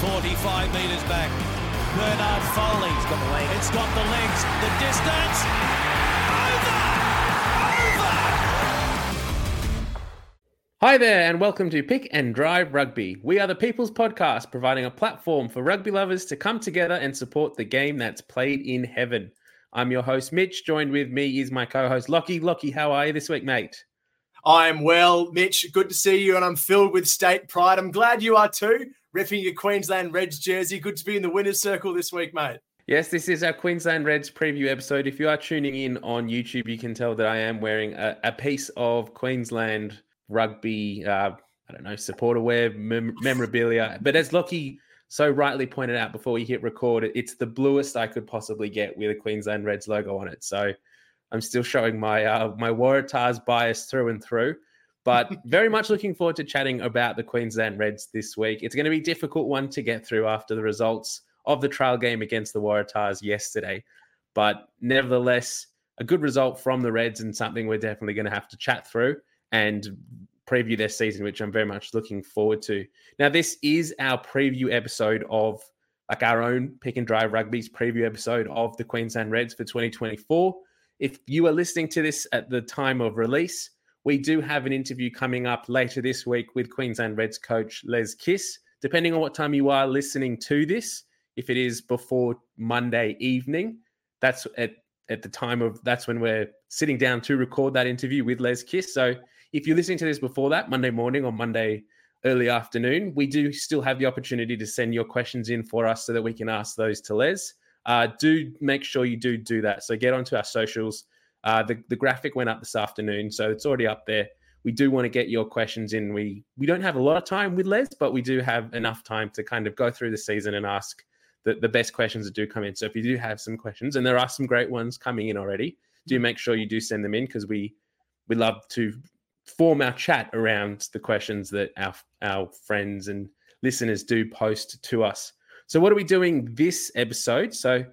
Forty-five metres back. Bernard Foley. It's got the legs. It's got the legs. The distance. Over. Over. Hi there, and welcome to Pick and Drive Rugby. We are the People's Podcast, providing a platform for rugby lovers to come together and support the game that's played in heaven. I'm your host, Mitch. Joined with me is my co host, Lachie. Lachie, how are you this week, mate? I'm well, Mitch. Good to see you, and I'm filled with state pride. I'm glad you are too. Riffing your Queensland Reds jersey. Good to be in the winner's circle this week, mate. Yes, this is our Queensland Reds preview episode. If you are tuning in on YouTube, you can tell that I am wearing a, a piece of Queensland rugby, uh, I don't know, supporter wear, mem- memorabilia. But as Lachie so rightly pointed out before we hit record, it's the bluest I could possibly get with a Queensland Reds logo on it. So I'm still showing my uh, my Waratahs bias through and through. But very much looking forward to chatting about the Queensland Reds this week. It's going to be a difficult one to get through after the results of the trial game against the Waratahs yesterday. But nevertheless, a good result from the Reds and something we're definitely going to have to chat through and preview their season, which I'm very much looking forward to. Now, this is our preview episode of like our own pick and drive rugby's preview episode of the Queensland Reds for 2024. If you are listening to this at the time of release, we do have an interview coming up later this week with Queensland Reds coach Les Kiss. Depending on what time you are listening to this, if it is before Monday evening, that's at, at the time of that's when we're sitting down to record that interview with Les Kiss. So if you're listening to this before that, Monday morning or Monday early afternoon, we do still have the opportunity to send your questions in for us so that we can ask those to Les. Uh, do make sure you do do that. So get onto our socials. Uh, the, the graphic went up this afternoon, so it's already up there. We do want to get your questions in. We we don't have a lot of time with Les, but we do have enough time to kind of go through the season and ask the, the best questions that do come in. So if you do have some questions, and there are some great ones coming in already, do make sure you do send them in because we we love to form our chat around the questions that our our friends and listeners do post to us. So what are we doing this episode? So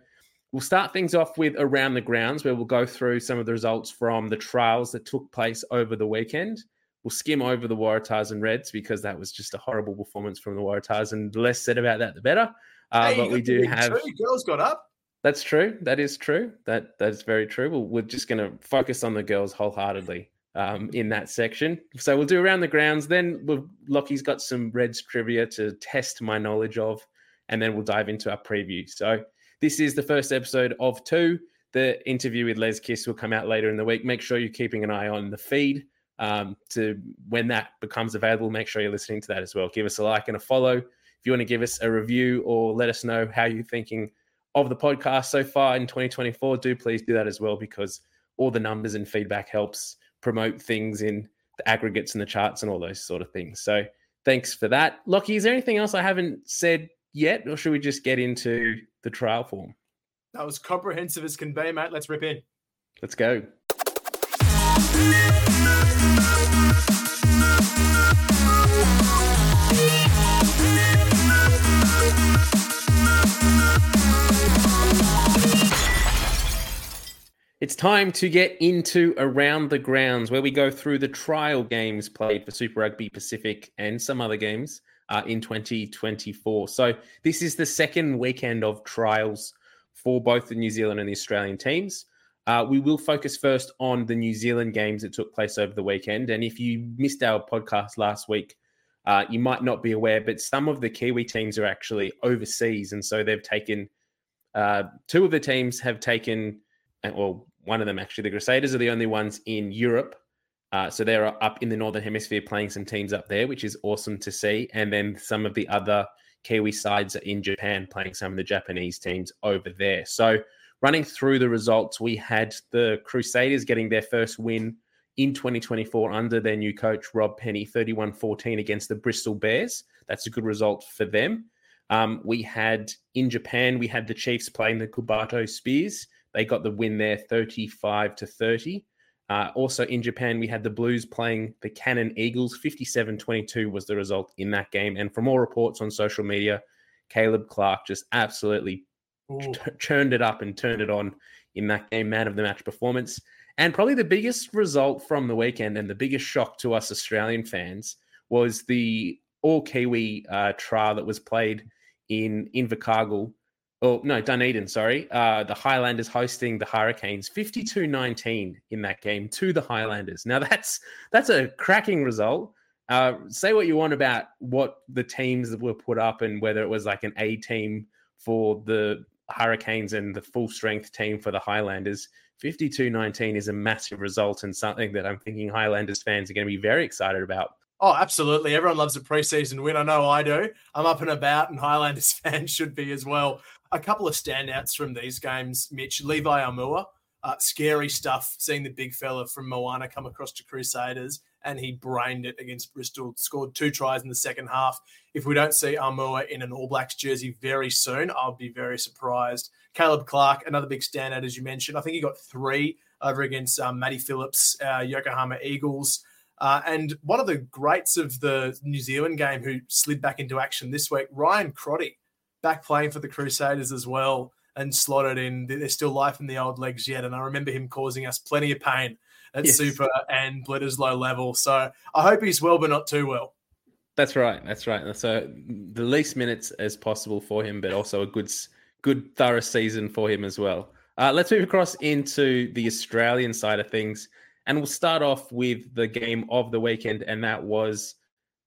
we'll start things off with around the grounds where we'll go through some of the results from the trials that took place over the weekend. We'll skim over the Waratahs and Reds because that was just a horrible performance from the Waratahs, and the less said about that, the better. Uh, Hey, but we do have. two girls got up. That's true. That is true. That that is very true. Well, we're just going to focus on the girls wholeheartedly um, in that section. So we'll do around the grounds. Then we'll, Lachie's got some Reds trivia to test my knowledge of, and then we'll dive into our preview. So this is the first episode of two. The interview with Les Kiss will come out later in the week. Make sure you're keeping an eye on the feed um, to when that becomes available. Make sure you're listening to that as well. Give us a like and a follow. If you want to give us a review or let us know how you're thinking of the podcast so far in 2024, do please do that as well because all the numbers and feedback helps promote things in the aggregates and the charts and all those sort of things. So thanks for that. Lachie, is there anything else I haven't said yet, or should we just get into the trial form? That was comprehensive as can be, mate. Let's rip in. Let's go. It's time to get into Around the Grounds, where we go through the trial games played for Super Rugby Pacific and some other games uh, in 2024. So, this is the second weekend of trials for both the New Zealand and the Australian teams. Uh, we will focus first on the New Zealand games that took place over the weekend. And if you missed our podcast last week, uh, you might not be aware, but some of the Kiwi teams are actually overseas. And so they've taken, uh, two of the teams have taken, uh, well, one of them actually, the Crusaders are the only ones in Europe. Uh, so they're up in the Northern Hemisphere playing some teams up there, which is awesome to see. And then some of the other Kiwi sides are in Japan playing some of the Japanese teams over there. So running through the results, we had the Crusaders getting their first win in 2024 under their new coach, Rob Penney, 31 14 against the Bristol Bears. That's a good result for them. Um, we had in Japan, we had the Chiefs playing the Kubota Spears. They got the win there 35 to 30. Uh, also in Japan, we had the Blues playing the Canon Eagles. 57 22 was the result in that game. And from all reports on social media, Caleb Clarke just absolutely Ooh. churned it up and turned it on in that game, man of the match performance. And probably the biggest result from the weekend and the biggest shock to us Australian fans was the all Kiwi uh, trial that was played in Invercargill. Oh, no, Dunedin, sorry. Uh, the Highlanders hosting the Hurricanes 52 19 in that game to the Highlanders. Now, that's that's a cracking result. Uh, say what you want about what the teams were put up and whether it was like an A team for the Hurricanes and the full strength team for the Highlanders. 52 19 is a massive result and something that I'm thinking Highlanders fans are going to be very excited about. Oh, absolutely. Everyone loves a preseason win. I know I do. I'm up and about, and Highlanders fans should be as well. A couple of standouts from these games, Mitch. Levi Aumua, uh, scary stuff seeing the big fella from Moana come across to Crusaders and he brained it against Bristol, scored two tries in the second half. If we don't see Aumua in an All Blacks jersey very soon, I'll be very surprised. Caleb Clarke, another big standout, as you mentioned. I think he got three over against um, Matty Phillips, uh, Yokohama Eagles. Uh, and one of the greats of the New Zealand game who slid back into action this week, Ryan Crotty, back playing for the Crusaders as well and slotted in. There's still life in the old legs yet. And I remember him causing us plenty of pain at yes. super and Bledisloe level. So I hope he's well, but not too well. That's right. That's right. So the least minutes as possible for him, but also a good, good thorough season for him as well. Uh, let's move across into the Australian side of things, and we'll start off with the game of the weekend, and that was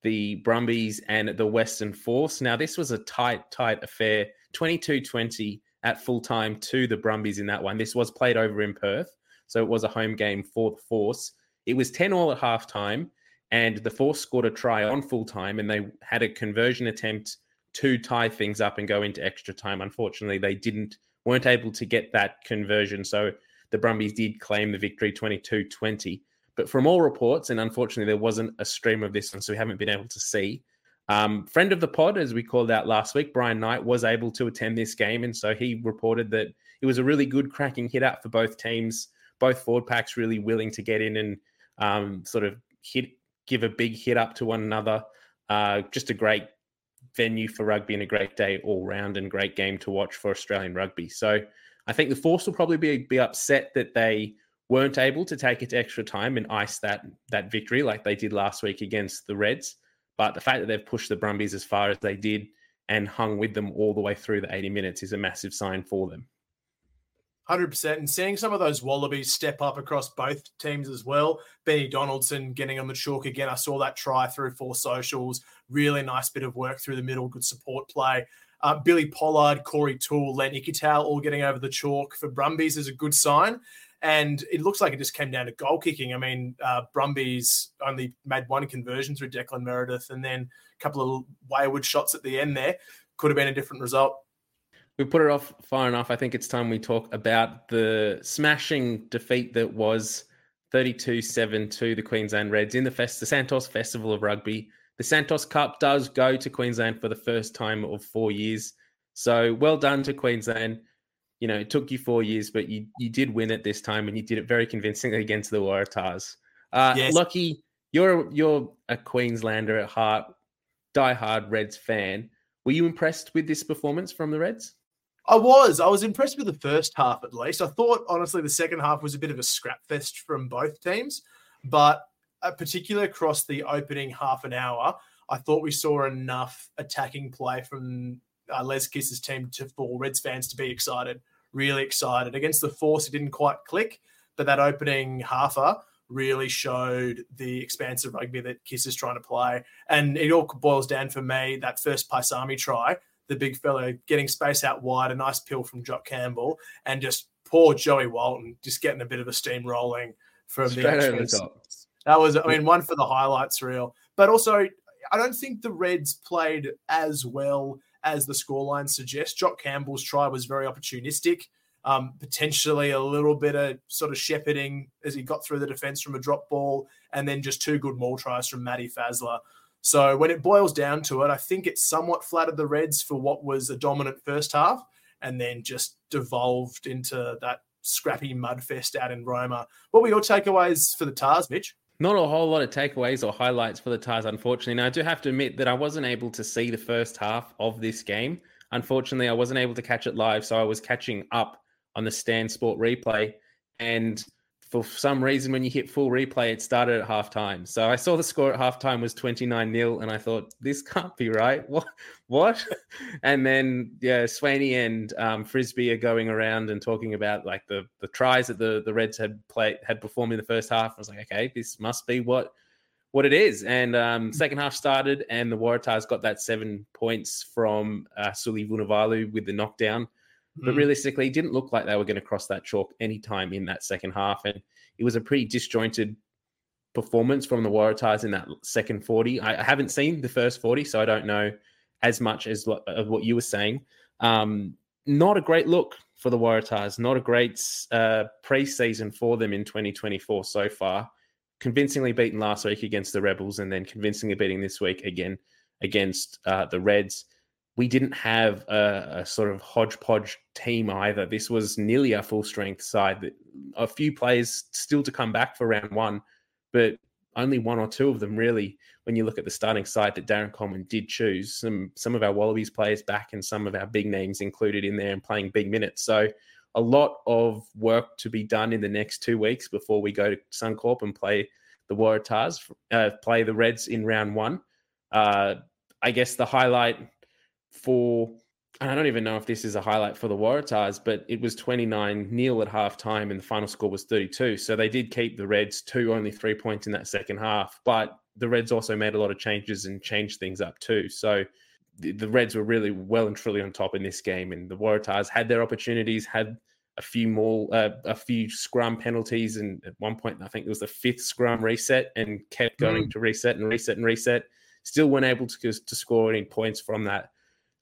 the Brumbies and the Western Force. Now, this was a tight, tight affair, 22-20 at full time to the Brumbies in that one. This was played over in Perth. So it was a home game for the Force. It was 10 all at halftime, and the Force scored a try on full time, and they had a conversion attempt to tie things up and go into extra time. Unfortunately, they didn't weren't able to get that conversion. So the Brumbies did claim the victory 22-20. But from all reports, and unfortunately there wasn't a stream of this one, so we haven't been able to see. Um, friend of the pod, as we called out last week, Brian Knight was able to attend this game, and so he reported that it was a really good cracking hit out for both teams both forward packs really willing to get in and um, sort of hit, give a big hit up to one another. Uh, just a great venue for rugby and a great day all round and great game to watch for Australian rugby. So I think the Force will probably be, be upset that they weren't able to take it to extra time and ice that that victory like they did last week against the Reds. But the fact that they've pushed the Brumbies as far as they did and hung with them all the way through the 80 minutes is a massive sign for them. 100%. And seeing some of those Wallabies step up across both teams as well. Benny Donaldson getting on the chalk again. I saw that try through four socials. Really nice bit of work through the middle, good support play. Uh, Billy Pollard, Corey Toole, Len Ikitau all getting over the chalk for Brumbies is a good sign. And it looks like it just came down to goal kicking. I mean, uh, Brumbies only made one conversion through Declan Meredith and then a couple of wayward shots at the end there. Could have been a different result we put it off far enough. I think it's time we talk about the smashing defeat that was 32-7 to the Queensland Reds in the Fest, the Santos Festival of Rugby. The Santos Cup does go to Queensland for the first time of four years. So well done to Queensland. You know, it took you four years, but you you did win it this time, and you did it very convincingly against the Waratahs. Uh, yes. Lucky, you're you're a Queenslander at heart, die-hard Reds fan. Were you impressed with this performance from the Reds? I was. I was impressed with the first half at least. I thought honestly the second half was a bit of a scrap fest from both teams, but particularly across the opening half an hour, I thought we saw enough attacking play from uh, Les Kiss's team to, for Reds fans to be excited, really excited. Against the Force, it didn't quite click, but that opening halfer really showed the expansive rugby that Kiss is trying to play. And it all boils down for me that first Paisami try the big fellow getting space out wide, a nice pill from Jock Campbell, and just poor Joey Walton just getting a bit of a steam rolling from Straight the, top. That was, I mean, one for the highlights reel. But also, I don't think the Reds played as well as the scoreline suggests. Jock Campbell's try was very opportunistic, um, potentially a little bit of sort of shepherding as he got through the defense from a drop ball, and then just two good maul tries from Matty Faessler. So when it boils down to it, I think it somewhat flattered the Reds for what was a dominant first half and then just devolved into that scrappy mudfest out in Roma. What were your takeaways for the Tars, Mitch? Not a whole lot of takeaways or highlights for the Tars, unfortunately. Now, I do have to admit that I wasn't able to see the first half of this game. Unfortunately, I wasn't able to catch it live, so I was catching up on the Stan Sport replay. And for some reason, when you hit full replay, it started at halftime. So I saw the score at halftime was 29 0, and I thought, this can't be right. What? What? and then, yeah, Swaney and um, Frisby are going around and talking about like the, the tries that the, the Reds had played, had performed in the first half. I was like, okay, this must be what what it is. And um, second half started, and the Waratahs got that seven points from uh, Suli Vunivalu with the knockdown but mm. realistically, it didn't look like they were going to cross that chalk anytime in that second half. And it was a pretty disjointed performance from the Waratahs in that second 40. I, I haven't seen the first 40, so I don't know as much as of what you were saying. Um, not a great look for the Waratahs, not a great uh, pre-season for them in 2024 so far. Convincingly beaten last week against the Rebels, and then convincingly beating this week again against uh, the Reds we didn't have a, a, sort of hodgepodge team either. This was nearly a full strength side. A few players still to come back for round one, but only one or two of them really. When you look at the starting side that Darren Coleman did choose, some some of our Wallabies players back and some of our big names included in there and playing big minutes. So a lot of work to be done in the next two weeks before we go to Suncorp and play the Waratahs, uh, play the Reds in round one. Uh, I guess the highlight for and I don't even know if this is a highlight for the Waratahs, but it was 29 nil at halftime and the final score was 32. So they did keep the Reds to only three points in that second half. But the Reds also made a lot of changes and changed things up too. So the, the Reds were really well and truly on top in this game. And the Waratahs had their opportunities, had a few more, uh, a few scrum penalties. And at one point, I think it was the fifth scrum reset and kept going mm. to reset and reset and reset. Still weren't able to, to score any points from that.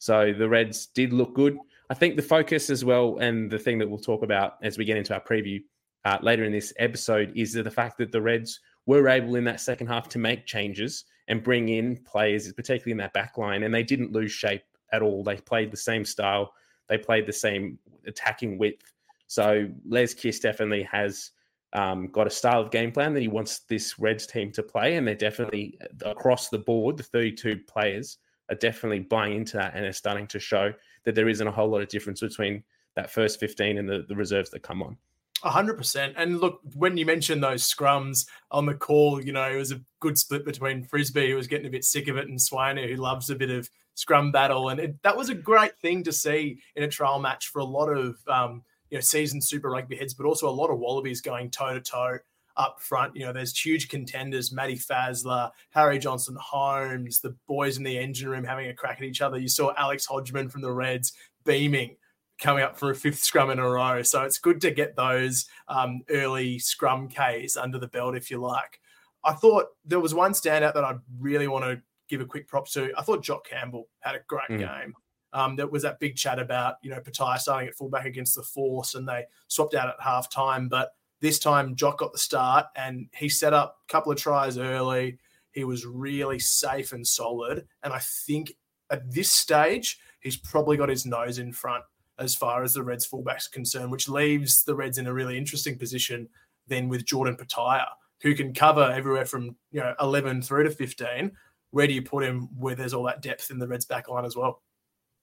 So the Reds did look good. I think the focus as well, and the thing that we'll talk about as we get into our preview uh, later in this episode, is the fact that the Reds were able in that second half to make changes and bring in players, particularly in that back line, and they didn't lose shape at all. They played the same style, they played the same attacking width. So Les Kiss definitely has um, got a style of game plan that he wants this Reds team to play, and they're definitely across the board, the 32 players are definitely buying into that and are starting to show that there isn't a whole lot of difference between that first 15 and the, the reserves that come on. 100%. And look, when you mentioned those scrums on the call, you know, it was a good split between Frisby, who was getting a bit sick of it, and Swainer, who loves a bit of scrum battle. And it, that was a great thing to see in a trial match for a lot of, um, you know, seasoned Super Rugby heads, but also a lot of Wallabies going toe to toe up front. You know, there's huge contenders, Matty Faessler, Harry Johnson Holmes, the boys in the engine room having a crack at each other. You saw Alex Hodgman from the Reds beaming coming up for a fifth scrum in a row. So it's good to get those um, early scrum Ks under the belt, if you like. I thought there was one standout that I'd really want to give a quick prop to. I thought Jock Campbell had a great mm. game. Um, there was that big chat about, you know, Petaia starting at fullback against the Force and they swapped out at half time. But this time, Jock got the start and he set up a couple of tries early. He was really safe and solid. And I think at this stage, he's probably got his nose in front as far as the Reds fullback's concerned, which leaves the Reds in a really interesting position then with Jordan Petaia, who can cover everywhere from you know 11 through to 15. Where do you put him where there's all that depth in the Reds back line as well?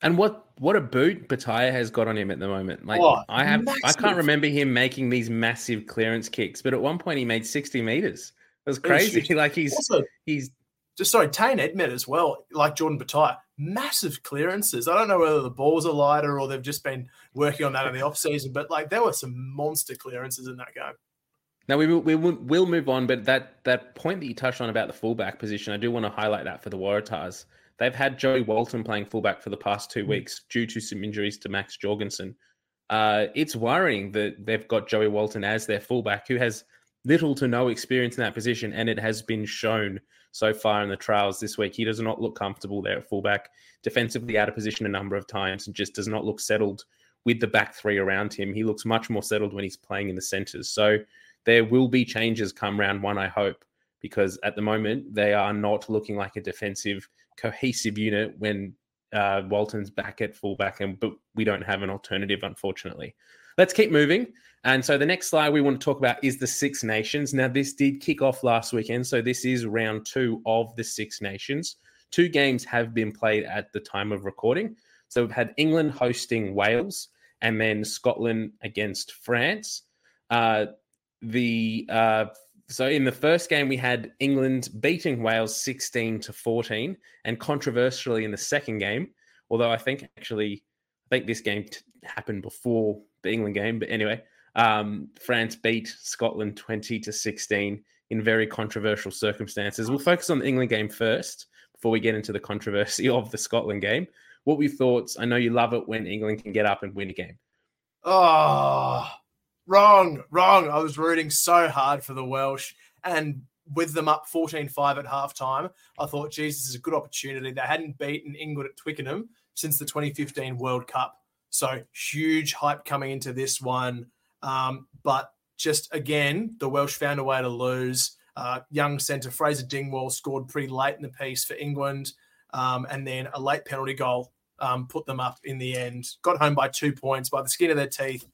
And what what a boot Petaia has got on him at the moment. Like oh, I have massive. I can't remember him making these massive clearance kicks, but at one point he made 60 meters. It was crazy. It was like he's also, he's just sorry, Tane Edmed as well, like Jordan Petaia, massive clearances. I don't know whether the balls are lighter or they've just been working on that in the off season, but like there were some monster clearances in that game. Now we will, we will move on, but that that point that you touched on about the fullback position, I do want to highlight that for the Waratahs. They've had Joey Walton playing fullback for the past two hmm. weeks due to some injuries to Max Jorgensen. Uh, it's worrying that they've got Joey Walton as their fullback, who has little to no experience in that position, and it has been shown so far in the trials this week. He does not look comfortable there at fullback, defensively out of position a number of times, and just does not look settled with the back three around him. He looks much more settled when he's playing in the centres. So there will be changes come round one, I hope, because at the moment they are not looking like a defensive cohesive unit when uh, Walton's back at fullback, and but we don't have an alternative, unfortunately. Let's keep moving. And so the next slide we want to talk about is the Six Nations. Now, this did kick off last weekend, so this is round two of the Six Nations. Two games have been played at the time of recording. So we've had England hosting Wales, and then Scotland against France. Uh, the uh, so in the first game we had England beating Wales 16 to 14, and controversially in the second game, although I think actually I think this game t- happened before the England game, but anyway, um, France beat Scotland 20 to 16 in very controversial circumstances. We'll focus on the England game first before we get into the controversy of the Scotland game. What were your thoughts? I know you love it when England can get up and win a game. Oh, wrong, wrong. I was rooting so hard for the Welsh. And with them up 14 5 at halftime, I thought, Jesus, is a good opportunity. They hadn't beaten England at Twickenham since the 2015 World Cup. So huge hype coming into this one. Um, but just again, the Welsh found a way to lose. Uh, young centre Fraser Dingwall scored pretty late in the piece for England. Um, and then a late penalty goal um, put them up in the end. Got home by two points by the skin of their teeth.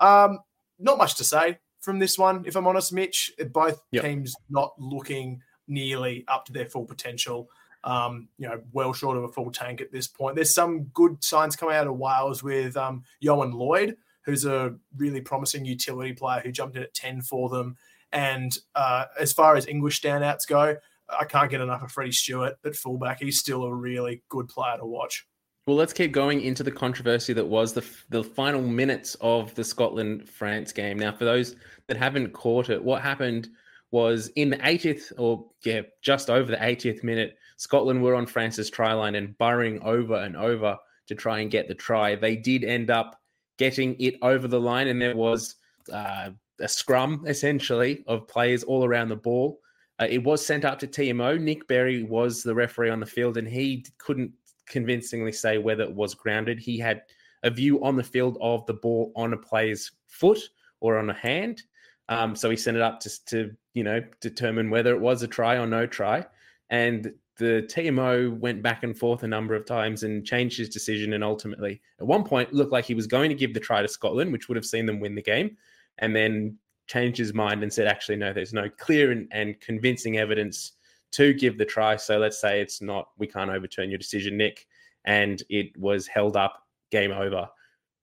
Um, not much to say from this one, if I'm honest, Mitch. Both yep. teams not looking nearly up to their full potential. Um, you know, well short of a full tank at this point. There's some good signs coming out of Wales with um, Ioan Lloyd, who's a really promising utility player who jumped in at 10 for them. And uh, as far as English standouts go, I can't get enough of Freddie Steward at fullback. He's still a really good player to watch. Well, let's keep going into the controversy that was the the final minutes of the Scotland France game. Now, for those that haven't caught it, what happened was in the 80th, or yeah, just over the 80th minute, Scotland were on France's try line and burrowing over and over to try and get the try. They did end up getting it over the line, and there was uh, a scrum essentially of players all around the ball. Uh, it was sent up to TMO. Nick Berry was the referee on the field, and he couldn't convincingly say whether it was grounded. He had a view on the field of the ball on a player's foot or on a hand. Um, so he sent it up to, to, you know, determine whether it was a try or no try. And the TMO went back and forth a number of times and changed his decision. And ultimately, at one point, looked like he was going to give the try to Scotland, which would have seen them win the game. And then changed his mind and said, actually, no, there's no clear and, and convincing evidence to give the try. So let's say it's not, we can't overturn your decision, Nick, and it was held up, game over.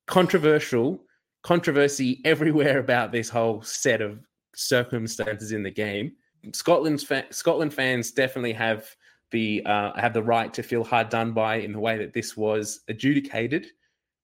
Controversial, controversy everywhere about this whole set of circumstances in the game. Scotland's fa- Scotland fans definitely have the uh, have the right to feel hard done by in the way that this was adjudicated.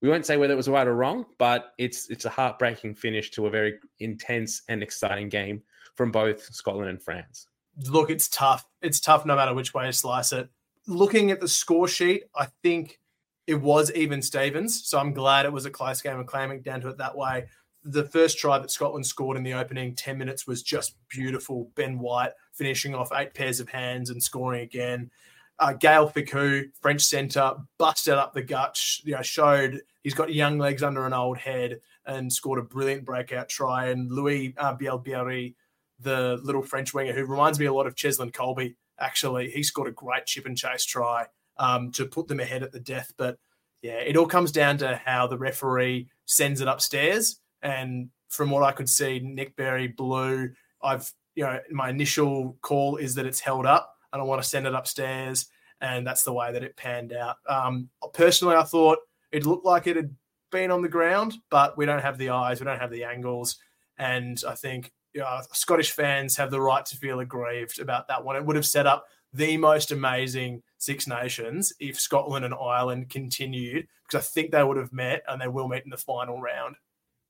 We won't say whether it was right or wrong, but it's it's a heartbreaking finish to a very intense and exciting game from both Scotland and France look, it's tough. It's tough no matter which way you slice it. Looking at the score sheet, I think it was even Stevens. So I'm glad it was a close game and clamming down to it that way. The first try that Scotland scored in the opening 10 minutes was just beautiful. Ben White finishing off eight pairs of hands and scoring again. Uh, Gael Fickou, French centre, busted up the gut, you know, showed he's got young legs under an old head and scored a brilliant breakout try. And Louis uh, Bielle-Biarrey the little French winger who reminds me a lot of Cheslin Kolbe. Actually, he scored a great chip and chase try um, to put them ahead at the death. But yeah, it all comes down to how the referee sends it upstairs. And from what I could see, Nick Berry blew. I've you know my initial call is that it's held up. I don't want to send it upstairs, and that's the way that it panned out. Um, personally, I thought it looked like it had been on the ground, but we don't have the eyes, we don't have the angles, and I think Scottish fans have the right to feel aggrieved about that one. It would have set up the most amazing Six Nations if Scotland and Ireland continued, because I think they would have met and they will meet in the final round.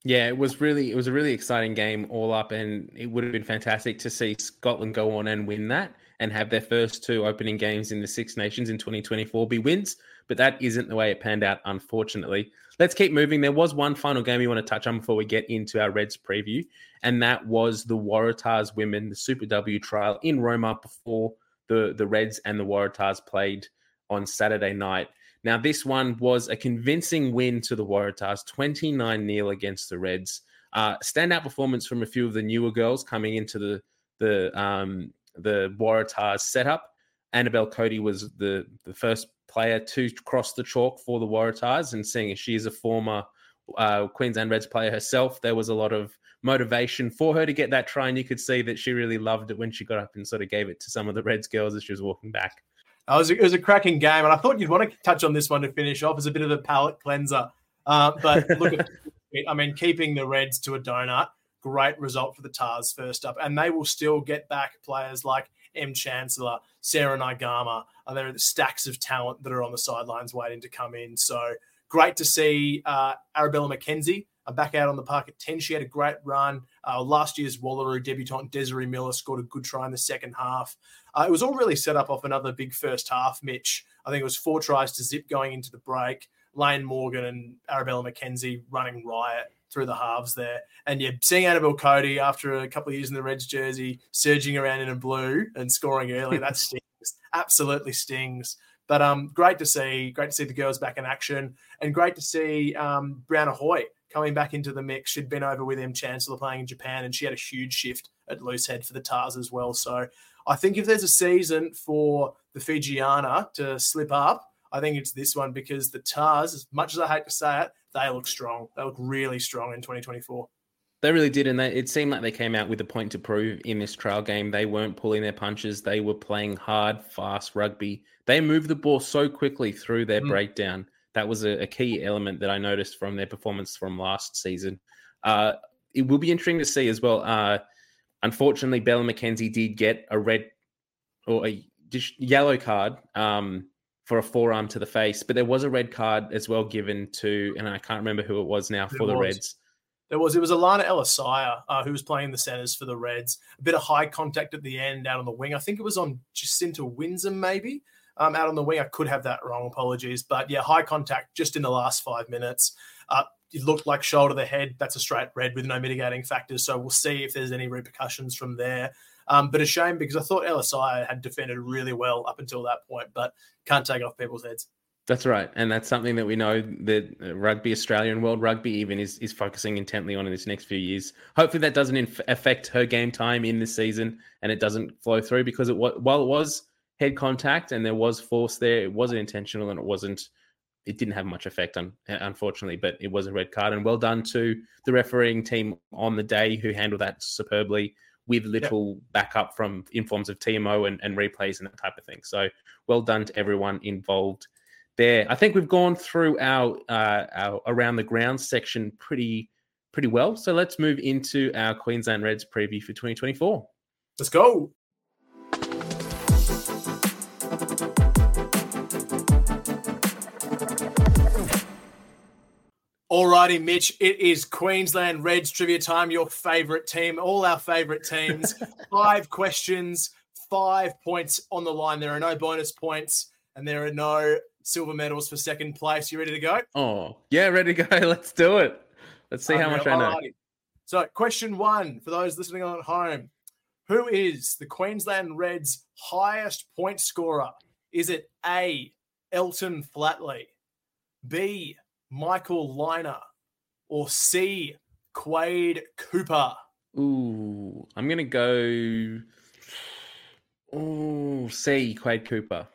Yeah, it was really it was a really exciting game all up, and it would have been fantastic to see Scotland go on and win that and have their first two opening games in the Six Nations in 2024 be wins. But that isn't the way it panned out, unfortunately. Let's keep moving. There was one final game you want to touch on before we get into our Reds preview, and that was the Waratahs women, the Super W trial in Roma before the, the Reds and the Waratahs played on Saturday night. Now, this one was a convincing win to the Waratahs, 29 0 against the Reds. Uh, standout performance from a few of the newer girls coming into the the um, the Waratahs setup. Annabelle Codey was the the first player to cross the chalk for the Waratahs, and seeing as she is a former uh, Queensland Reds player herself, there was a lot of motivation for her to get that try, and you could see that she really loved it when she got up and sort of gave it to some of the Reds girls as she was walking back. It was, a, it was a cracking game, and I thought you'd want to touch on this one to finish off as a bit of a palate cleanser. Uh, but look at, I mean, keeping the Reds to a donut, great result for the Tars first up, and they will still get back players like M. Chancellor, Sera Naiqama. And there are the stacks of talent that are on the sidelines waiting to come in. So great to see uh, Arabella McKenzie uh, back out on the park at 10. She had a great run. Uh, last year's Wallaroo debutant Desiree Miller scored a good try in the second half. Uh, it was all really set up off another big first half, Mitch. I think it was four tries to zip going into the break. Layne Morgan and Arabella McKenzie running riot through the halves there. And yeah, seeing Annabelle Codey after a couple of years in the Reds jersey, surging around in a blue and scoring early, that stings. Absolutely stings. But um, great to see, great to see the girls back in action, and great to see um, Brown Ahoy coming back into the mix. She'd been over with M Chancellor playing in Japan, and she had a huge shift at loose head for the Tars as well. So I think if there's a season for the Fijiana to slip up, I think it's this one because the Tars, as much as I hate to say it, they look strong. They look really strong in 2024. They really did, and they, it seemed like they came out with a point to prove in this trial game. They weren't pulling their punches; they were playing hard, fast rugby. They moved the ball so quickly through their mm. breakdown. That was a, a, key element that I noticed from their performance from last season. Uh, it will be interesting to see as well. Uh, unfortunately, Bella McKenzie did get a red or a yellow card um, for a forearm to the face, but there was a red card as well given to, and I can't remember who it was now for the Reds. There was it was Alana Elisaya uh, who was playing the centers for the Reds. A bit of high contact at the end out on the wing. I think it was on Jacinta Winsome maybe um, out on the wing. I could have that wrong. Apologies, but yeah, high contact just in the last five minutes. Uh, it looked like shoulder to the head. That's a straight red with no mitigating factors. So we'll see if there's any repercussions from there. Um, but a shame because I thought LSI had defended really well up until that point, but can't take off people's heads. That's right, and that's something that we know that Rugby Australia and World Rugby even is is focusing intently on in this next few years. Hopefully, that doesn't inf- affect her game time in this season, and it doesn't flow through because it while it was head contact and there was force there, it wasn't intentional and it wasn't. It didn't have much effect on, unfortunately, but it was a red card. And well done to the refereeing team on the day who handled that superbly with little yep. backup from informs of TMO and, and replays and that type of thing. So well done to everyone involved there. I think we've gone through our uh, our around the ground section pretty pretty well. So let's move into our Queensland Reds preview for 2024. Let's go. Alrighty, Mitch. It is Queensland Reds trivia time. Your favorite team, all our favorite teams. five questions, five points on the line. There are no bonus points, and there are no silver medals for second place. You ready to go? Oh, yeah, ready to go. Let's do it. Let's see how much I know. So, question one for those listening on at home Who is the Queensland Reds' highest point scorer? Is it A, Elton Flatley, B, Michael Lynagh, or C, Quade Cooper? Ooh, I'm going to go. Oh, C, Quade Cooper.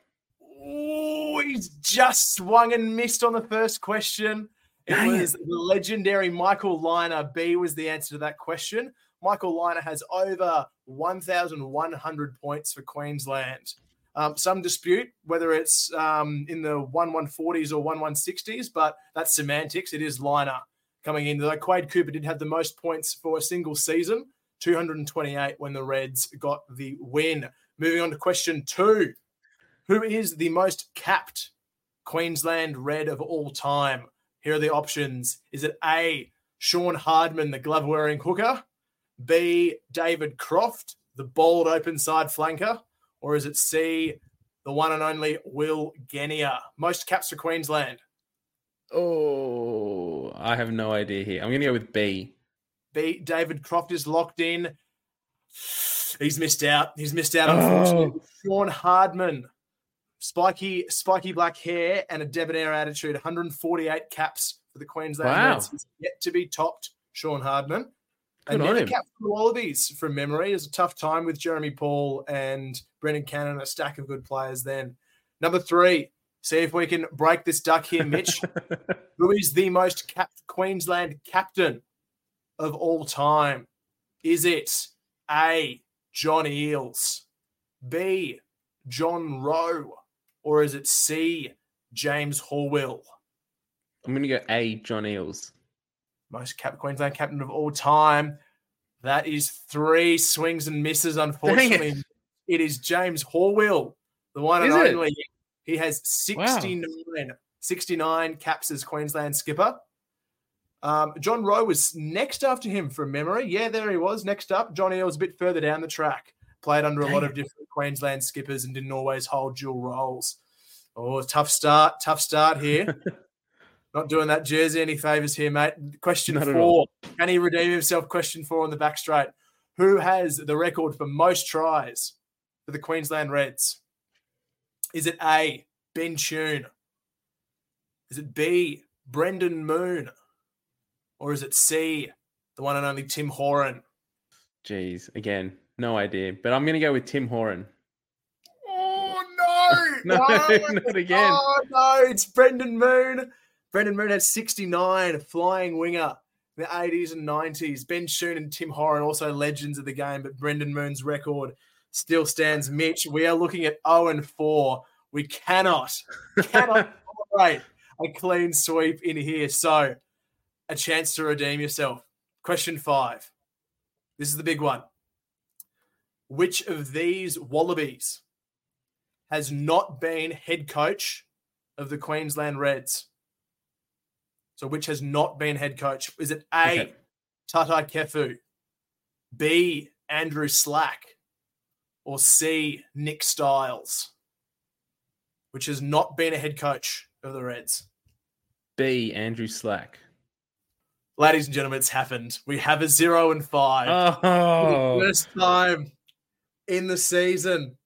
Oh, he's just swung and missed on the first question. It Dang was it. the legendary Michael Lynagh. B was the answer to that question. Michael Lynagh has over 1,100 points for Queensland. Um, some dispute whether it's um, in the 1140s or 1160s, but that's semantics. It is Lynagh coming in. Though Quade Cooper did have the most points for a single season, 228 when the Reds got the win. Moving on to question two Who is the most capped Queensland Red of all time? Here are the options. Is it A, Sean Hardman, the glove wearing hooker? B, David Croft, the bold open side flanker? Or is it C, the one and only Will Genia? Most caps for Queensland. Oh, I have no idea here. I'm going to go with B. B. David Croft is locked in. He's missed out. He's missed out, unfortunately. Oh. Sean Hardman, spiky, spiky black hair and a debonair attitude. 148 caps for the Queensland wow. Reds. He's yet to be topped. Sean Hardman. And then cap for the Wallabies from memory. It was a tough time with Jeremy Paul and Brendan Cannon, a stack of good players then. Number three, see if we can break this duck here, Mitch. Who is the most capped Queensland captain of all time? Is it A, John Eales, B, John Roe, or is it C, James Horwill? I'm going to go A, John Eales most capped Queensland captain of all time. That is three swings and misses, unfortunately. It. it is James Horwill, the one and it? only. He has 69, 69 caps as Queensland skipper. Um, John Roe was next after him from memory. Yeah, there he was. Next up, John Eales a bit further down the track. Played under a lot Dang of different Queensland skippers and didn't always hold dual roles. Oh, tough start. Tough start here. Not doing that jersey any favors here, mate. Question Not four. Can he redeem himself? Question four on the back straight. Who has the record for most tries for the Queensland Reds? Is it A, Ben Tune? Is it B, Brendan Moon? Or is it C, the one and only Tim Horan? Jeez, again, no idea. But I'm going to go with Tim Horan. Oh, No, not again. Oh, no, it's Brendan Moon. Brendan Moon had 69, flying winger in the 80s and 90s. Ben Tune and Tim Horan, also legends of the game, but Brendan Moon's record still stands. Mitch, we are looking at 0 and 4. We cannot, cannot tolerate a clean sweep in here. So, a chance to redeem yourself. Question five. This is the big one. Which of these Wallabies has not been head coach of the Queensland Reds? So, which has not been head coach? Is it A, Okay. Toutai Kefu, B, Andrew Slack, or C, Nick Stiles, which has not been a head coach of the Reds? B. Andrew Slack. Ladies and gentlemen, it's happened. We have a zero and five. Oh. For Oh, the first time in the season.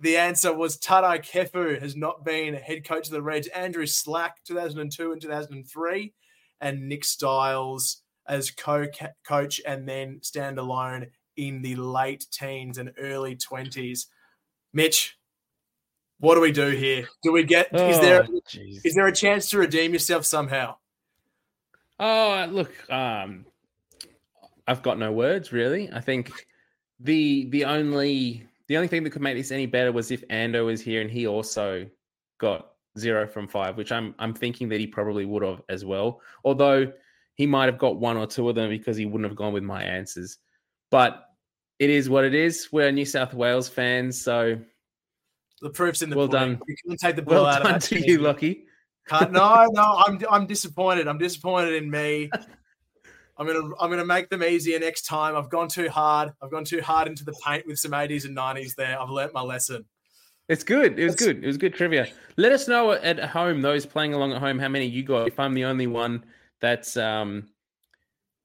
The answer was Toutai Kefu has not been head coach of the Reds. Andrew Slack, 2002 and 2003, and Nick Stiles as co-coach and then standalone in the late teens and early 20s. Mitch, what do we do here? Do we get is there Oh, jeez. is there a chance to redeem yourself somehow? Oh, look, um, I've got no words really. I think the the only the only thing that could make this any better was if Ando was here and he also got zero from five, which I'm I'm thinking that he probably would have as well. Although he might have got one or two of them because he wouldn't have gone with my answers. But it is what it is. We're New South Wales fans, so The proof's in the Well pudding. done. You can take the ball well out done of that to team. you, Lucky. Can't, no, no, I'm I'm disappointed. I'm disappointed in me. I'm gonna I'm gonna make them easier next time. I've gone too hard. I've gone too hard into the paint with some 80s and 90s there. I've learnt my lesson. It's good. It was That's- good. It was good trivia. Let us know at home, those playing along at home, how many you got. If I'm the only one that's um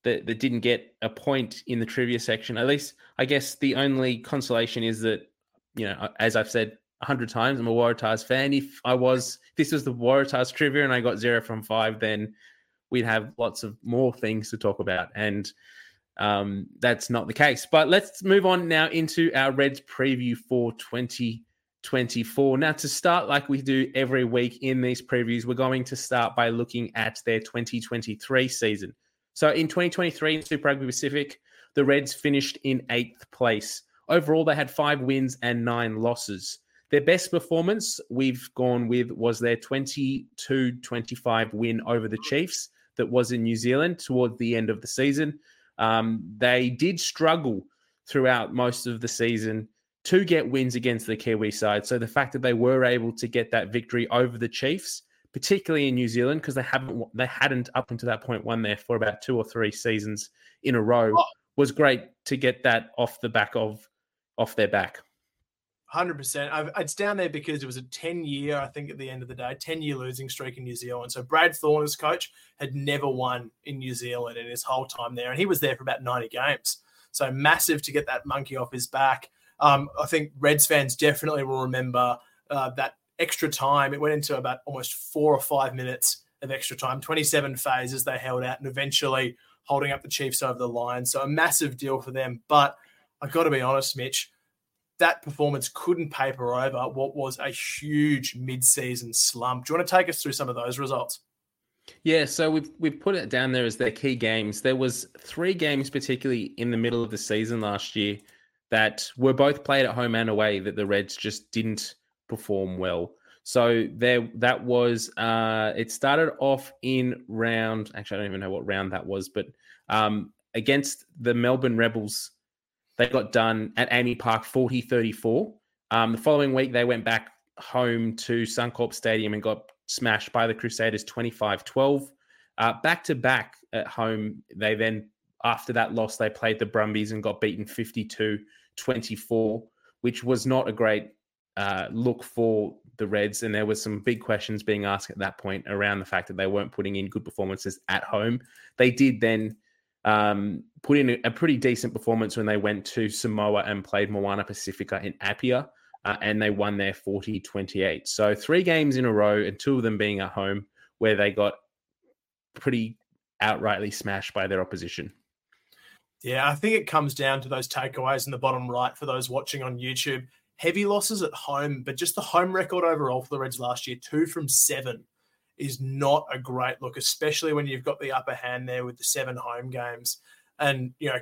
that that didn't get a point in the trivia section, at least I guess the only consolation is that you know, as I've said a hundred times, I'm a Waratahs fan. If I was, if this was the Waratahs trivia and I got zero from five, then we'd have lots of more things to talk about, and um, that's not the case. But let's move on now into our Reds preview for 2024. Now, to start, like we do every week in these previews, we're going to start by looking at their 2023 season. So, in 2023 in Super Rugby Pacific, the Reds finished in eighth place. Overall, they had five wins and nine losses. Their best performance we've gone with was their 22 25 win over the Chiefs, that was in New Zealand towards the end of the season. Um, they did struggle throughout most of the season to get wins against the Kiwi side. So the fact that they were able to get that victory over the Chiefs, particularly in New Zealand, because they haven't they hadn't up until that point won there for about two or three seasons in a row, Oh. was great to get that off the back of off their back. Hundred percent. It's down there because it was a ten-year, I think, at the end of the day, ten-year losing streak in New Zealand. So Brad Thorn, as coach, had never won in New Zealand in his whole time there, and he was there for about ninety games. So massive to get that monkey off his back. Um, I think Reds fans definitely will remember uh, that extra time. It went into about almost four or five minutes of extra time, twenty-seven phases they held out, and eventually holding up the Chiefs over the line. So a massive deal for them. But I've got to be honest, Mitch that performance couldn't paper over what was a huge mid-season slump. Do you want to take us through some of those results? Yeah, so we've we've put it down there as their key games. There was three games, particularly in the middle of the season last year, that were both played at home and away that the Reds just didn't perform well. So there, that was. Uh, it started off in round. Actually, I don't even know what round that was, but um, against the Melbourne Rebels, they got done at AAMI Park 40 34. Um, the following week, they went back home to Suncorp Stadium and got smashed by the Crusaders 25 12. Uh, back to back at home, they then, after that loss, they played the Brumbies and got beaten 52 24, which was not a great uh, look for the Reds. And there was some big questions being asked at that point around the fact that they weren't putting in good performances at home. They did then um, put in a, pretty decent performance when they went to Samoa and played Moana Pacifica in Apia. Uh, and they won their 40 28. So, three games in a row, and two of them being at home, where they got pretty outrightly smashed by their opposition. Yeah, I think it comes down to those takeaways in the bottom right for those watching on YouTube. Heavy losses at home, but just the home record overall for the Reds last year, two from seven, is not a great look, especially when you've got the upper hand there with the seven home games. And, you know,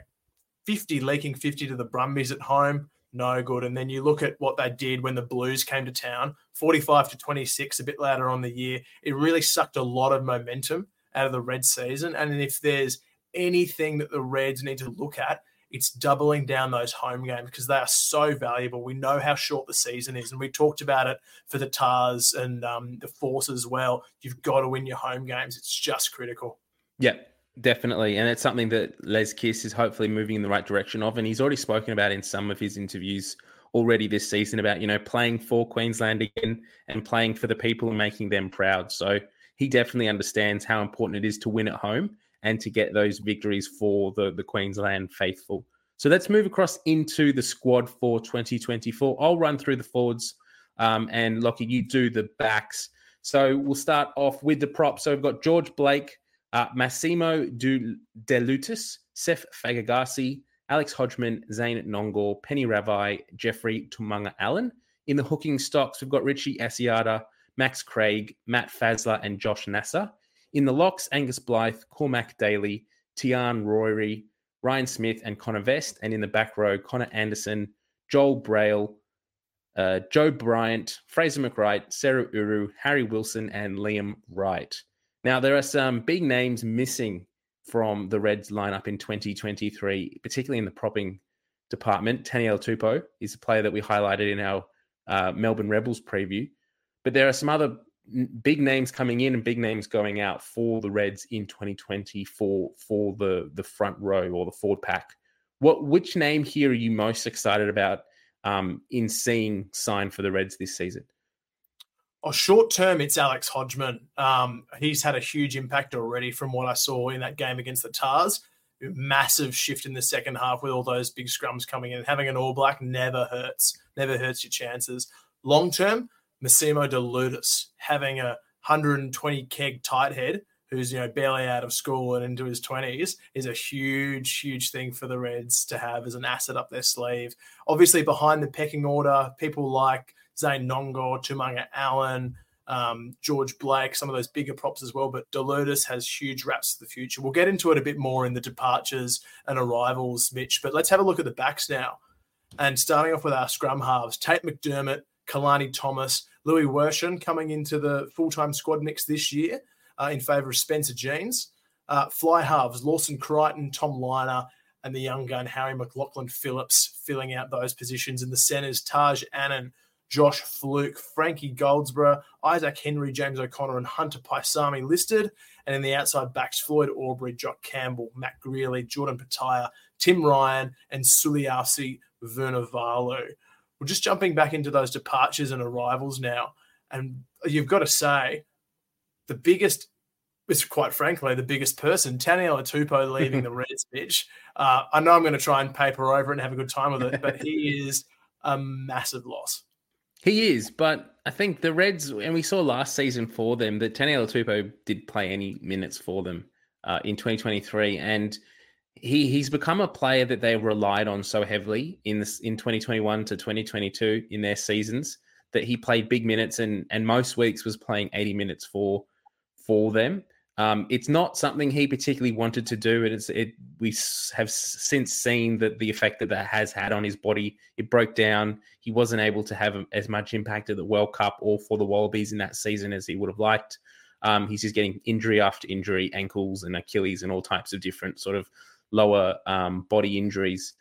50 leaking 50 to the Brumbies at home, no good. And then you look at what they did when the Blues came to town, 45 to 26, a bit later on the year. It really sucked a lot of momentum out of the Red season. And if there's anything that the Reds need to look at, it's doubling down those home games because they are so valuable. We know how short the season is, and we talked about it for the Tahs and um, the Force as well. You've got to win your home games. It's just critical. Yeah, definitely. And it's something that Les Kiss is hopefully moving in the right direction of. And he's already spoken about in some of his interviews already this season about, you know, playing for Queensland again and playing for the people and making them proud. So he definitely understands how important it is to win at home and to get those victories for the, the Queensland faithful. So let's move across into the squad for 2024. I'll run through the forwards um, and Lachie, you do the backs. So we'll start off with the props. So we've got George Blake, uh, Massimo De Lutiis, Sef Fa'agase, Alex Hodgman, Zane Nongor, Peni Ravai, Jeffery Toomaga-Allen. In the hooking stocks, we've got Richie Asiata, Max Craig, Matt Faessler, and Josh Nasser. In the locks, Angus Blyth, Cormac Daly, Tian Rory, Ryan Smith, and Connor Vest. And in the back row, Connor Anderson, Joe Brial, uh, Joe Bryant, Fraser McReight, Seru Uru, Harry Wilson, and Liam Wright. Now, there are some big names missing from the Reds lineup in 2023, particularly in the propping department. Taniela Tupou is a player that we highlighted in our uh, Melbourne Rebels preview. But there are some other big names coming in and big names going out for the Reds in 2020 for for the the front row or the forward pack. What which name here are you most excited about um, in seeing sign for the Reds this season? Oh, short term, it's Alex Hodgman. Um, he's had a huge impact already from what I saw in that game against the Tahs. Massive shift in the second half with all those big scrums coming in. Having an All Black never hurts, never hurts your chances. Long term, Massimo De having a 120 keg tight head who's you know barely out of school and into his 20s is a huge huge thing for the reds to have as an asset up their sleeve. Obviously behind the pecking order people like zane nonggorr Toomaga-Allen um, george blake some of those bigger props as well but Delutis has huge raps to the future. We'll get into it a bit more in the departures and arrivals mitch but let's have a look at the backs now. And starting off with our scrum halves tate mcdermott Kalani Thomas, Louis Werchon coming into the full time squad mix this year uh, in favour of Spencer Jeans. Uh, fly halves, Lawson Creighton, Tom Lynagh, and the young gun Harry McLaughlin Phillips filling out those positions. In the centres, Taj Annan, Josh Flook, Frankie Goldsbrough, Isaac Henry, James O'Connor, and Hunter Paisami listed. And in the outside backs, Floyd Aubrey, Jock Campbell, Mac Grealy, Jordan Petaia, Tim Ryan, and Suliasi Vunivalu we're just jumping back into those departures and arrivals now. And you've got to say, the biggest, it's quite frankly, the biggest person, Taniela Tupou leaving the Reds, pitch. Uh, I know I'm going to try and paper over it and have a good time with it, but he is a massive loss. He is, but I think the Reds, and we saw last season for them that Taniela Tupou did play any minutes for them uh, in 2023. And he he's become a player that they relied on so heavily in this in 2021 to 2022 in their seasons that he played big minutes and and most weeks was playing 80 minutes for for them. Um, it's not something he particularly wanted to do, and it's it. We have since seen that the effect that that has had on his body. It broke down. He wasn't able to have as much impact at the World Cup or for the Wallabies in that season as he would have liked. Um, he's just getting injury after injury, ankles and Achilles, and all types of different sort of lower um, body injuries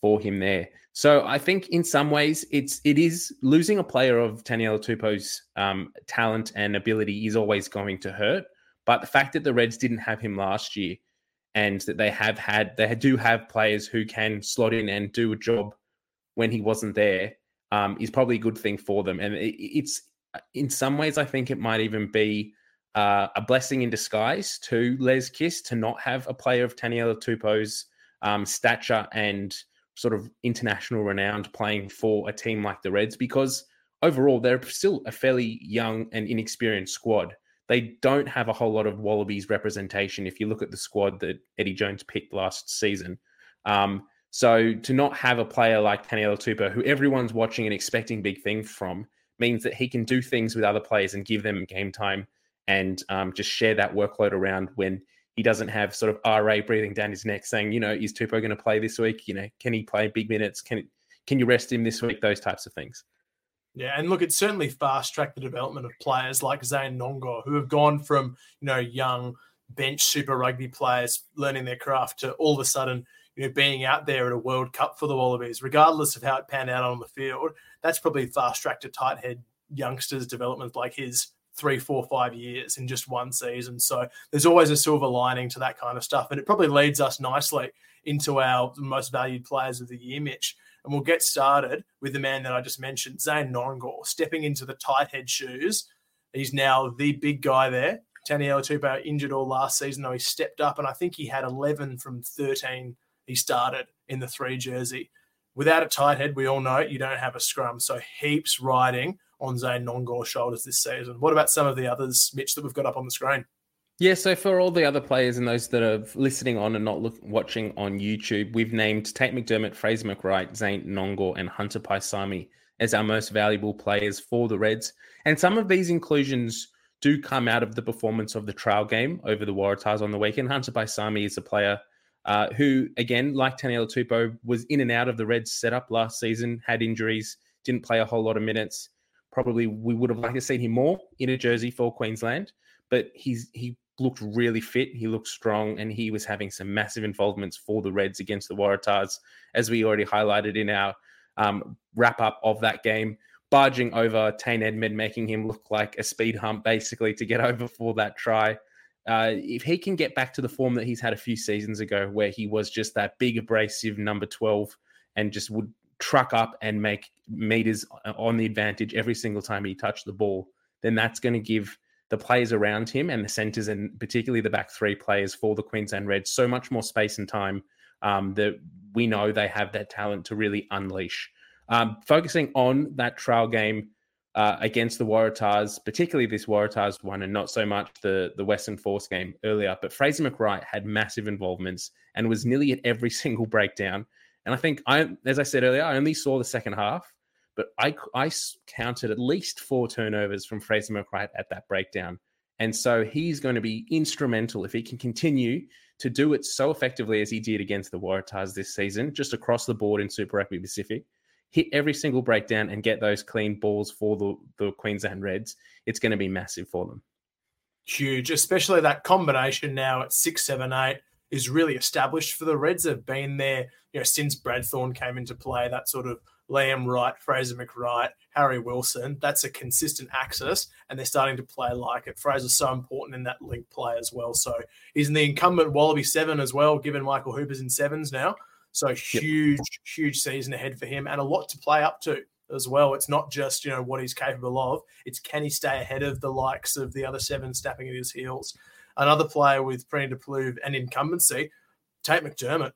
for him there. So I think in some ways it's it is losing a player of Taniela Tupou's um, talent and ability is always going to hurt. But the fact that the Reds didn't have him last year and that they have had they do have players who can slot in and do a job when he wasn't there um, is probably a good thing for them. And it, it's in some ways I think it might even be uh, a blessing in disguise to Les Kiss to not have a player of Taniela Tupou's um, stature and sort of international renowned playing for a team like the Reds because overall they're still a fairly young and inexperienced squad. They don't have a whole lot of Wallabies representation if you look at the squad that Eddie Jones picked last season. Um, so to not have a player like Taniela Tupou, who everyone's watching and expecting big things from, means that he can do things with other players and give them game time and um, just share that workload around when he doesn't have sort of RA breathing down his neck saying, you know, is Tupou going to play this week? You know, can he play big minutes? Can can you rest him this week? Those types of things. Yeah, and look, it's certainly fast tracked the development of players like Zane Nonggorr, who have gone from you know young bench Super Rugby players learning their craft to all of a sudden you know being out there at a World Cup for the Wallabies, regardless of how it panned out on the field. That's probably fast tracked to tight head youngsters' development like his three, four, five years in just one season. So there's always a silver lining to that kind of stuff. And it probably leads us nicely into our most valued players of the year, Mitch. And we'll get started with the man that I just mentioned, Zane Nonggorr, stepping into the tight head shoes. He's now the big guy there. Taniela Tupou injured all last season, though he stepped up, and I think he had 11 from 13 he started in the three jersey. Without a tight head, we all know you don't have a scrum. So heaps riding on Zane Nonggorr's shoulders this season. What about some of the others, Mitch, that we've got up on the screen? Yeah, so for all the other players and those that are listening on and not look, watching on YouTube, we've named Tate McDermott, Fraser McReight, Zane Nonggorr, and Hunter Paisami as our most valuable players for the Reds. And some of these inclusions do come out of the performance of the trial game over the Waratahs on the weekend. Hunter Paisami is a player uh, who, again, like Taniela Tupou, was in and out of the Reds setup last season, had injuries, didn't play a whole lot of minutes. Probably we would have liked to see him more in a jersey for Queensland, but he's he looked really fit. He looked strong, and he was having some massive involvements for the Reds against the Waratahs, as we already highlighted in our um, wrap up of that game. Barging over Tane Edmed, making him look like a speed hump, basically, to get over for that try. Uh, if he can get back to the form that he's had a few seasons ago, where he was just that big, abrasive number 12 and just would truck up and make meters on the advantage every single time he touched the ball, then that's going to give the players around him and the centers and particularly the back three players for the Queensland Reds so much more space and time um, that we know they have that talent to really unleash. Um, focusing on that trial game uh, against the Waratahs, particularly this Waratahs one, and not so much the the Western Force game earlier. But Fraser McReight had massive involvements and was nearly at every single breakdown. And I think I, as I said earlier, I only saw the second half, but I, I counted at least four turnovers from Fraser McReight at that breakdown. And so he's going to be instrumental if he can continue to do it so effectively as he did against the Waratahs this season, just across the board in Super Rugby Pacific. Hit every single breakdown and get those clean balls for the, the Queensland Reds. It's going to be massive for them. Huge, especially that combination now at six, seven, eight is really established for the Reds. Have been there, you know, since Brad Thorn came into play. That sort of Liam Wright, Fraser McReight, Harry Wilson. That's a consistent axis, and they're starting to play like it. Fraser's so important in that link play as well. So he's in the incumbent Wallaby seven as well, given Michael Hooper's in sevens now. So huge, yep. huge season ahead for him, and a lot to play up to as well. It's not just you know what he's capable of; it's can he stay ahead of the likes of the other seven snapping at his heels another player with to prove and incumbency, Tate McDermott.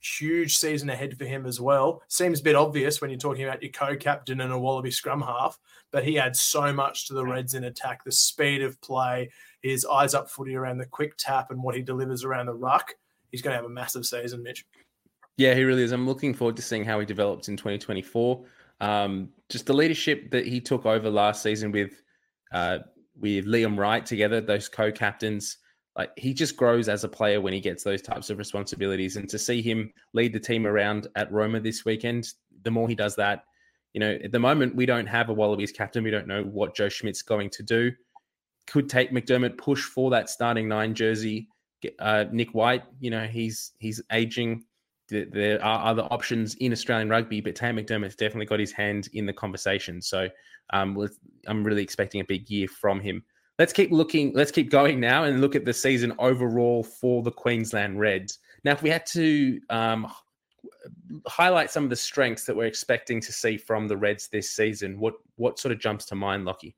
Huge season ahead for him as well. Seems a bit obvious when you're talking about your co-captain and a Wallaby scrum half, but he adds so much to the Reds in attack. The speed of play, his eyes up footy around the quick tap, and what he delivers around the ruck. He's going to have a massive season, Mitch. Yeah, he really is. I'm looking forward to seeing how he develops in 2024. Um, just the leadership that he took over last season with uh, with Liam Wright together, those co-captains. Like he just grows as a player when he gets those types of responsibilities. And to see him lead the team around at Roma this weekend, the more he does that, you know, at the moment we don't have a Wallabies captain. We don't know what Joe Schmidt's going to do. Could Tate McDermott push for that starting nine jersey uh, Nick White, you know, he's he's aging. There are other options in Australian rugby, but Tate McDermott's definitely got his hand in the conversation. So um, I'm really expecting a big year from him. Let's keep looking. Let's keep going now and look at the season overall for the Queensland Reds. Now, if we had to um, highlight some of the strengths that we're expecting to see from the Reds this season, what what sort of jumps to mind, Lachie?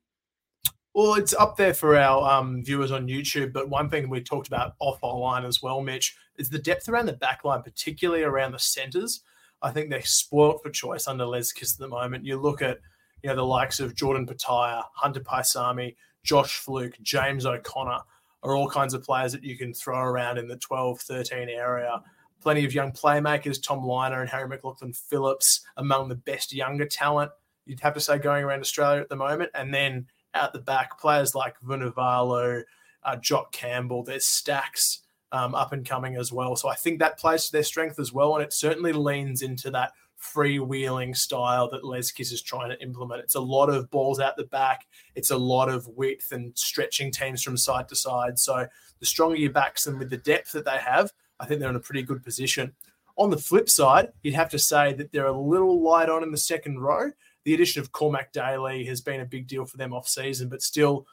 Well, it's up there for our um, viewers on YouTube. But one thing we talked about off our line as well, Mitch, is the depth around the back line, particularly around the centres. I think they're spoilt for choice under Les Kiss at the moment. You look at you know the likes of Jordan Petaia, Hunter Paisami, Josh Flook, James O'Connor are all kinds of players that you can throw around in the 12, 13 area. Plenty of young playmakers, Tom Lynagh and Harry McLaughlin Phillips, among the best younger talent you'd have to say going around Australia at the moment. And then out the back, players like Vunivalu, uh, Jock Campbell, there's stacks um, up and coming as well. So I think that plays to their strength as well. And it certainly leans into that freewheeling style that Les Kiss is trying to implement. It's a lot of balls out the back. It's a lot of width and stretching teams from side to side. So the stronger your backs and with the depth that they have, I think they're in a pretty good position. On the flip side, you'd have to say that they're a little light on in the second row the addition of Cormac Daly has been a big deal for them off season, but still,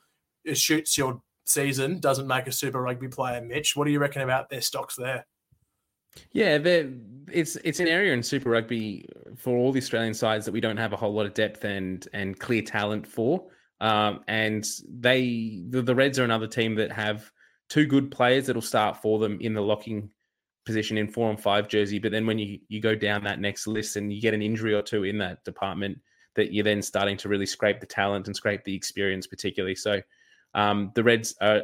it shoots your season doesn't make a Super Rugby player. Mitch, what do you reckon about their stocks there? Yeah, it's it's an area in Super Rugby for all the Australian sides that we don't have a whole lot of depth and and clear talent for. Um, and they the, the Reds are another team that have two good players that'll start for them in the locking position in four and five jersey. But then when you you go down that next list and you get an injury or two in that department, that you're then starting to really scrape the talent and scrape the experience, particularly. So um, the Reds are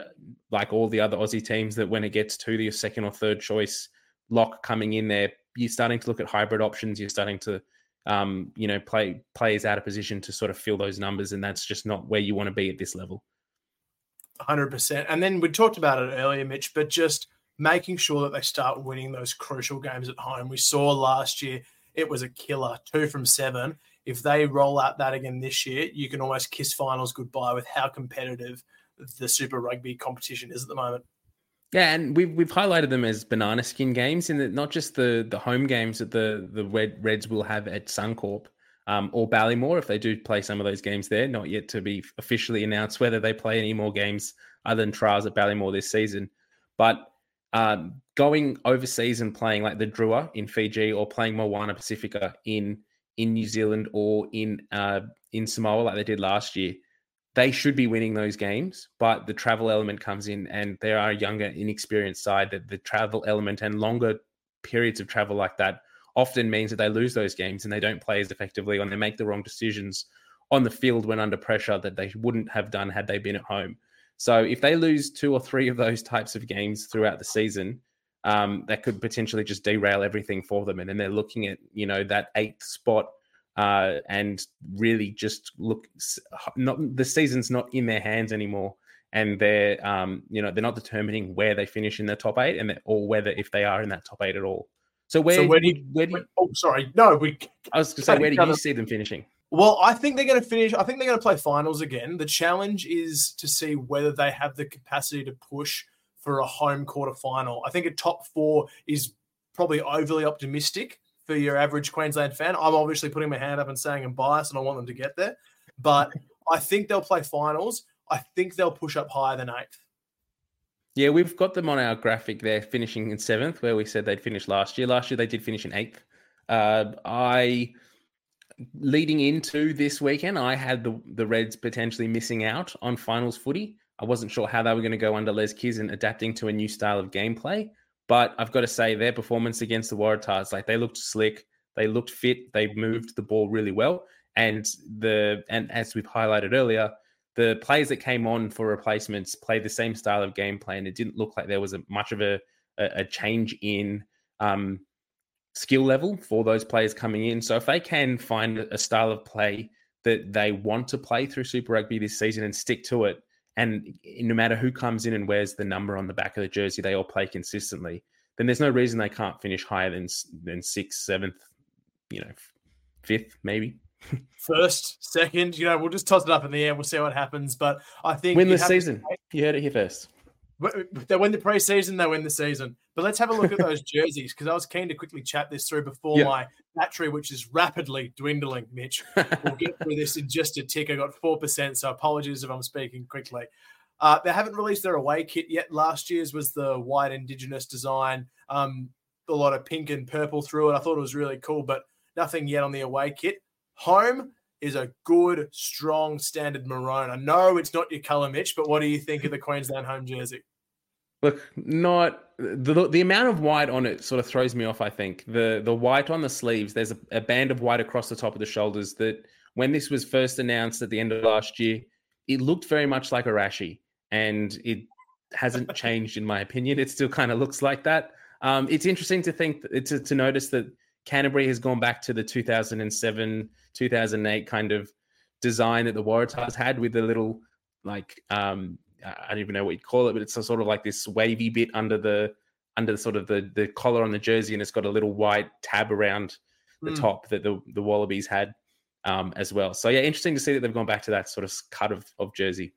like all the other Aussie teams that when it gets to the second or third choice lock coming in there, you're starting to look at hybrid options. You're starting to, um, you know, play players out of position to sort of fill those numbers, and that's just not where you want to be at this level. 100%. And then we talked about it earlier, Mitch, but just making sure that they start winning those crucial games at home. We saw last year it was a killer, two from seven if they roll out that again this year, you can almost kiss finals goodbye with how competitive the Super Rugby competition is at the moment. Yeah, and we've we've highlighted them as banana skin games, in that not just the the home games that the the Red, Reds will have at Suncorp um, or Ballymore if they do play some of those games there. Not yet to be officially announced whether they play any more games other than trials at Ballymore this season, but. Um, going overseas and playing like the Drua in Fiji or playing Moana Pacifica in in New Zealand or in uh, in Samoa like they did last year, they should be winning those games. But the travel element comes in, and there are a younger, inexperienced side that the travel element and longer periods of travel like that often means that they lose those games and they don't play as effectively, and they make the wrong decisions on the field when under pressure that they wouldn't have done had they been at home. So if they lose two or three of those types of games throughout the season, um, that could potentially just derail everything for them. And then they're looking at you know that eighth spot uh, and really just look. Not the season's not in their hands anymore, and they're um, you know they're not determining where they finish in the top eight, and or whether if they are in that top eight at all. So where, so where do you, where do you, oh sorry no we I was going to say where do you see them finishing? Well, I think they're going to finish. I think they're going to play finals again. The challenge is to see whether they have the capacity to push for a home quarter final. I think a top four is probably overly optimistic for your average Queensland fan. I'm obviously putting my hand up and saying I'm biased and I want them to get there, but I think they'll play finals. I think they'll push up higher than eighth. Yeah, we've got them on our graphic there, finishing in seventh, where we said they'd finish last year. Last year they did finish in eighth. Uh, I leading into this weekend, I had the the Reds potentially missing out on finals footy. I wasn't sure how they were going to go under Les Kizin adapting to a new style of gameplay. But I've got to say, their performance against the Waratahs, like they looked slick, they looked fit, they moved the ball really well. And the and as we've highlighted earlier, the players that came on for replacements played the same style of gameplay, and it didn't look like there was a, much of a, a, change in um, skill level for those players coming in. So if they can find a style of play that they want to play through Super Rugby this season and stick to it, and no matter who comes in and wears the number on the back of the jersey, they all play consistently. Then there's no reason they can't finish higher than than sixth, seventh, you know, fifth, maybe. First, second, you know, we'll just toss it up in the air. We'll see what happens. But I think win the season. You heard it here first. They win the preseason, they win the season. But let's have a look at those jerseys because I was keen to quickly chat this through before yeah. my battery, which is rapidly dwindling, Mitch. We'll get through this in just a tick. I got 4%, so apologies if I'm speaking quickly. Uh, they haven't released their away kit yet. Last year's was the white Indigenous design, um, a lot of pink and purple through it. I thought it was really cool, but nothing yet on the away kit. Home is a good, strong, standard maroon. I know it's not your color, Mitch, but what do you think of the Queensland home jersey? Look, not the the amount of white on it sort of throws me off. I think the the white on the sleeves. There's a, a band of white across the top of the shoulders. That when this was first announced at the end of last year, it looked very much like a rashi, and it hasn't changed in my opinion. It still kind of looks like that. Um, it's interesting to think to, to notice that Canterbury has gone back to the 2007 2008 kind of design that the Waratahs had with the little like um, I don't even know what you'd call it, but it's a sort of like this wavy bit under the under the sort of the the collar on the jersey, and it's got a little white tab around the mm. top that the the Wallabies had um, as well. So yeah, interesting to see that they've gone back to that sort of cut of of jersey.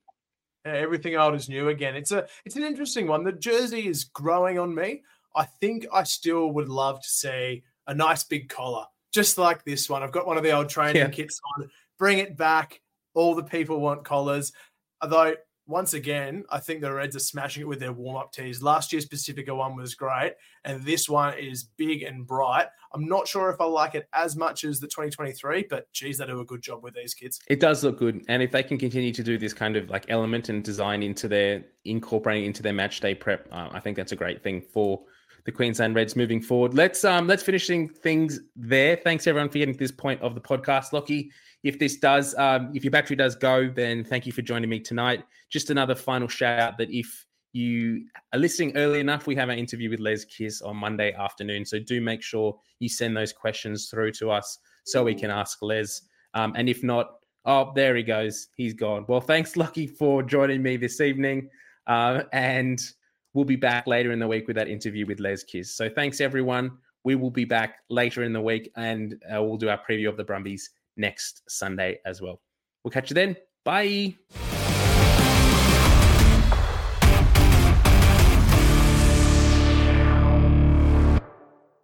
Yeah, everything old is new again. It's a it's an interesting one. The jersey is growing on me. I think I still would love to see a nice big collar, just like this one. I've got one of the old training yeah. kits on. Bring it back. All the people want collars. Although once again, I think the Reds are smashing it with their warm up tees. Last year's Pacifica one was great, and this one is big and bright. I'm not sure if I like it as much as the 2023, but geez, they do a good job with these kids. It does look good, and if they can continue to do this kind of like element and design into their incorporating into their match day prep, uh, I think that's a great thing for the Queensland Reds moving forward. Let's um let's finishing things there. Thanks everyone for getting to this point of the podcast, Lachie if this does, um, if your battery does go, then thank you for joining me tonight. Just another final shout out that if you are listening early enough, we have an interview with Les Kiss on Monday afternoon. So do make sure you send those questions through to us so we can ask Les. Um, and if not, oh, there he goes. He's gone. Well, thanks, Lucky, for joining me this evening. Uh, and we'll be back later in the week with that interview with Les Kiss. So thanks, everyone. We will be back later in the week and uh, we'll do our preview of the Brumbies next Sunday as well. We'll catch you then. Bye.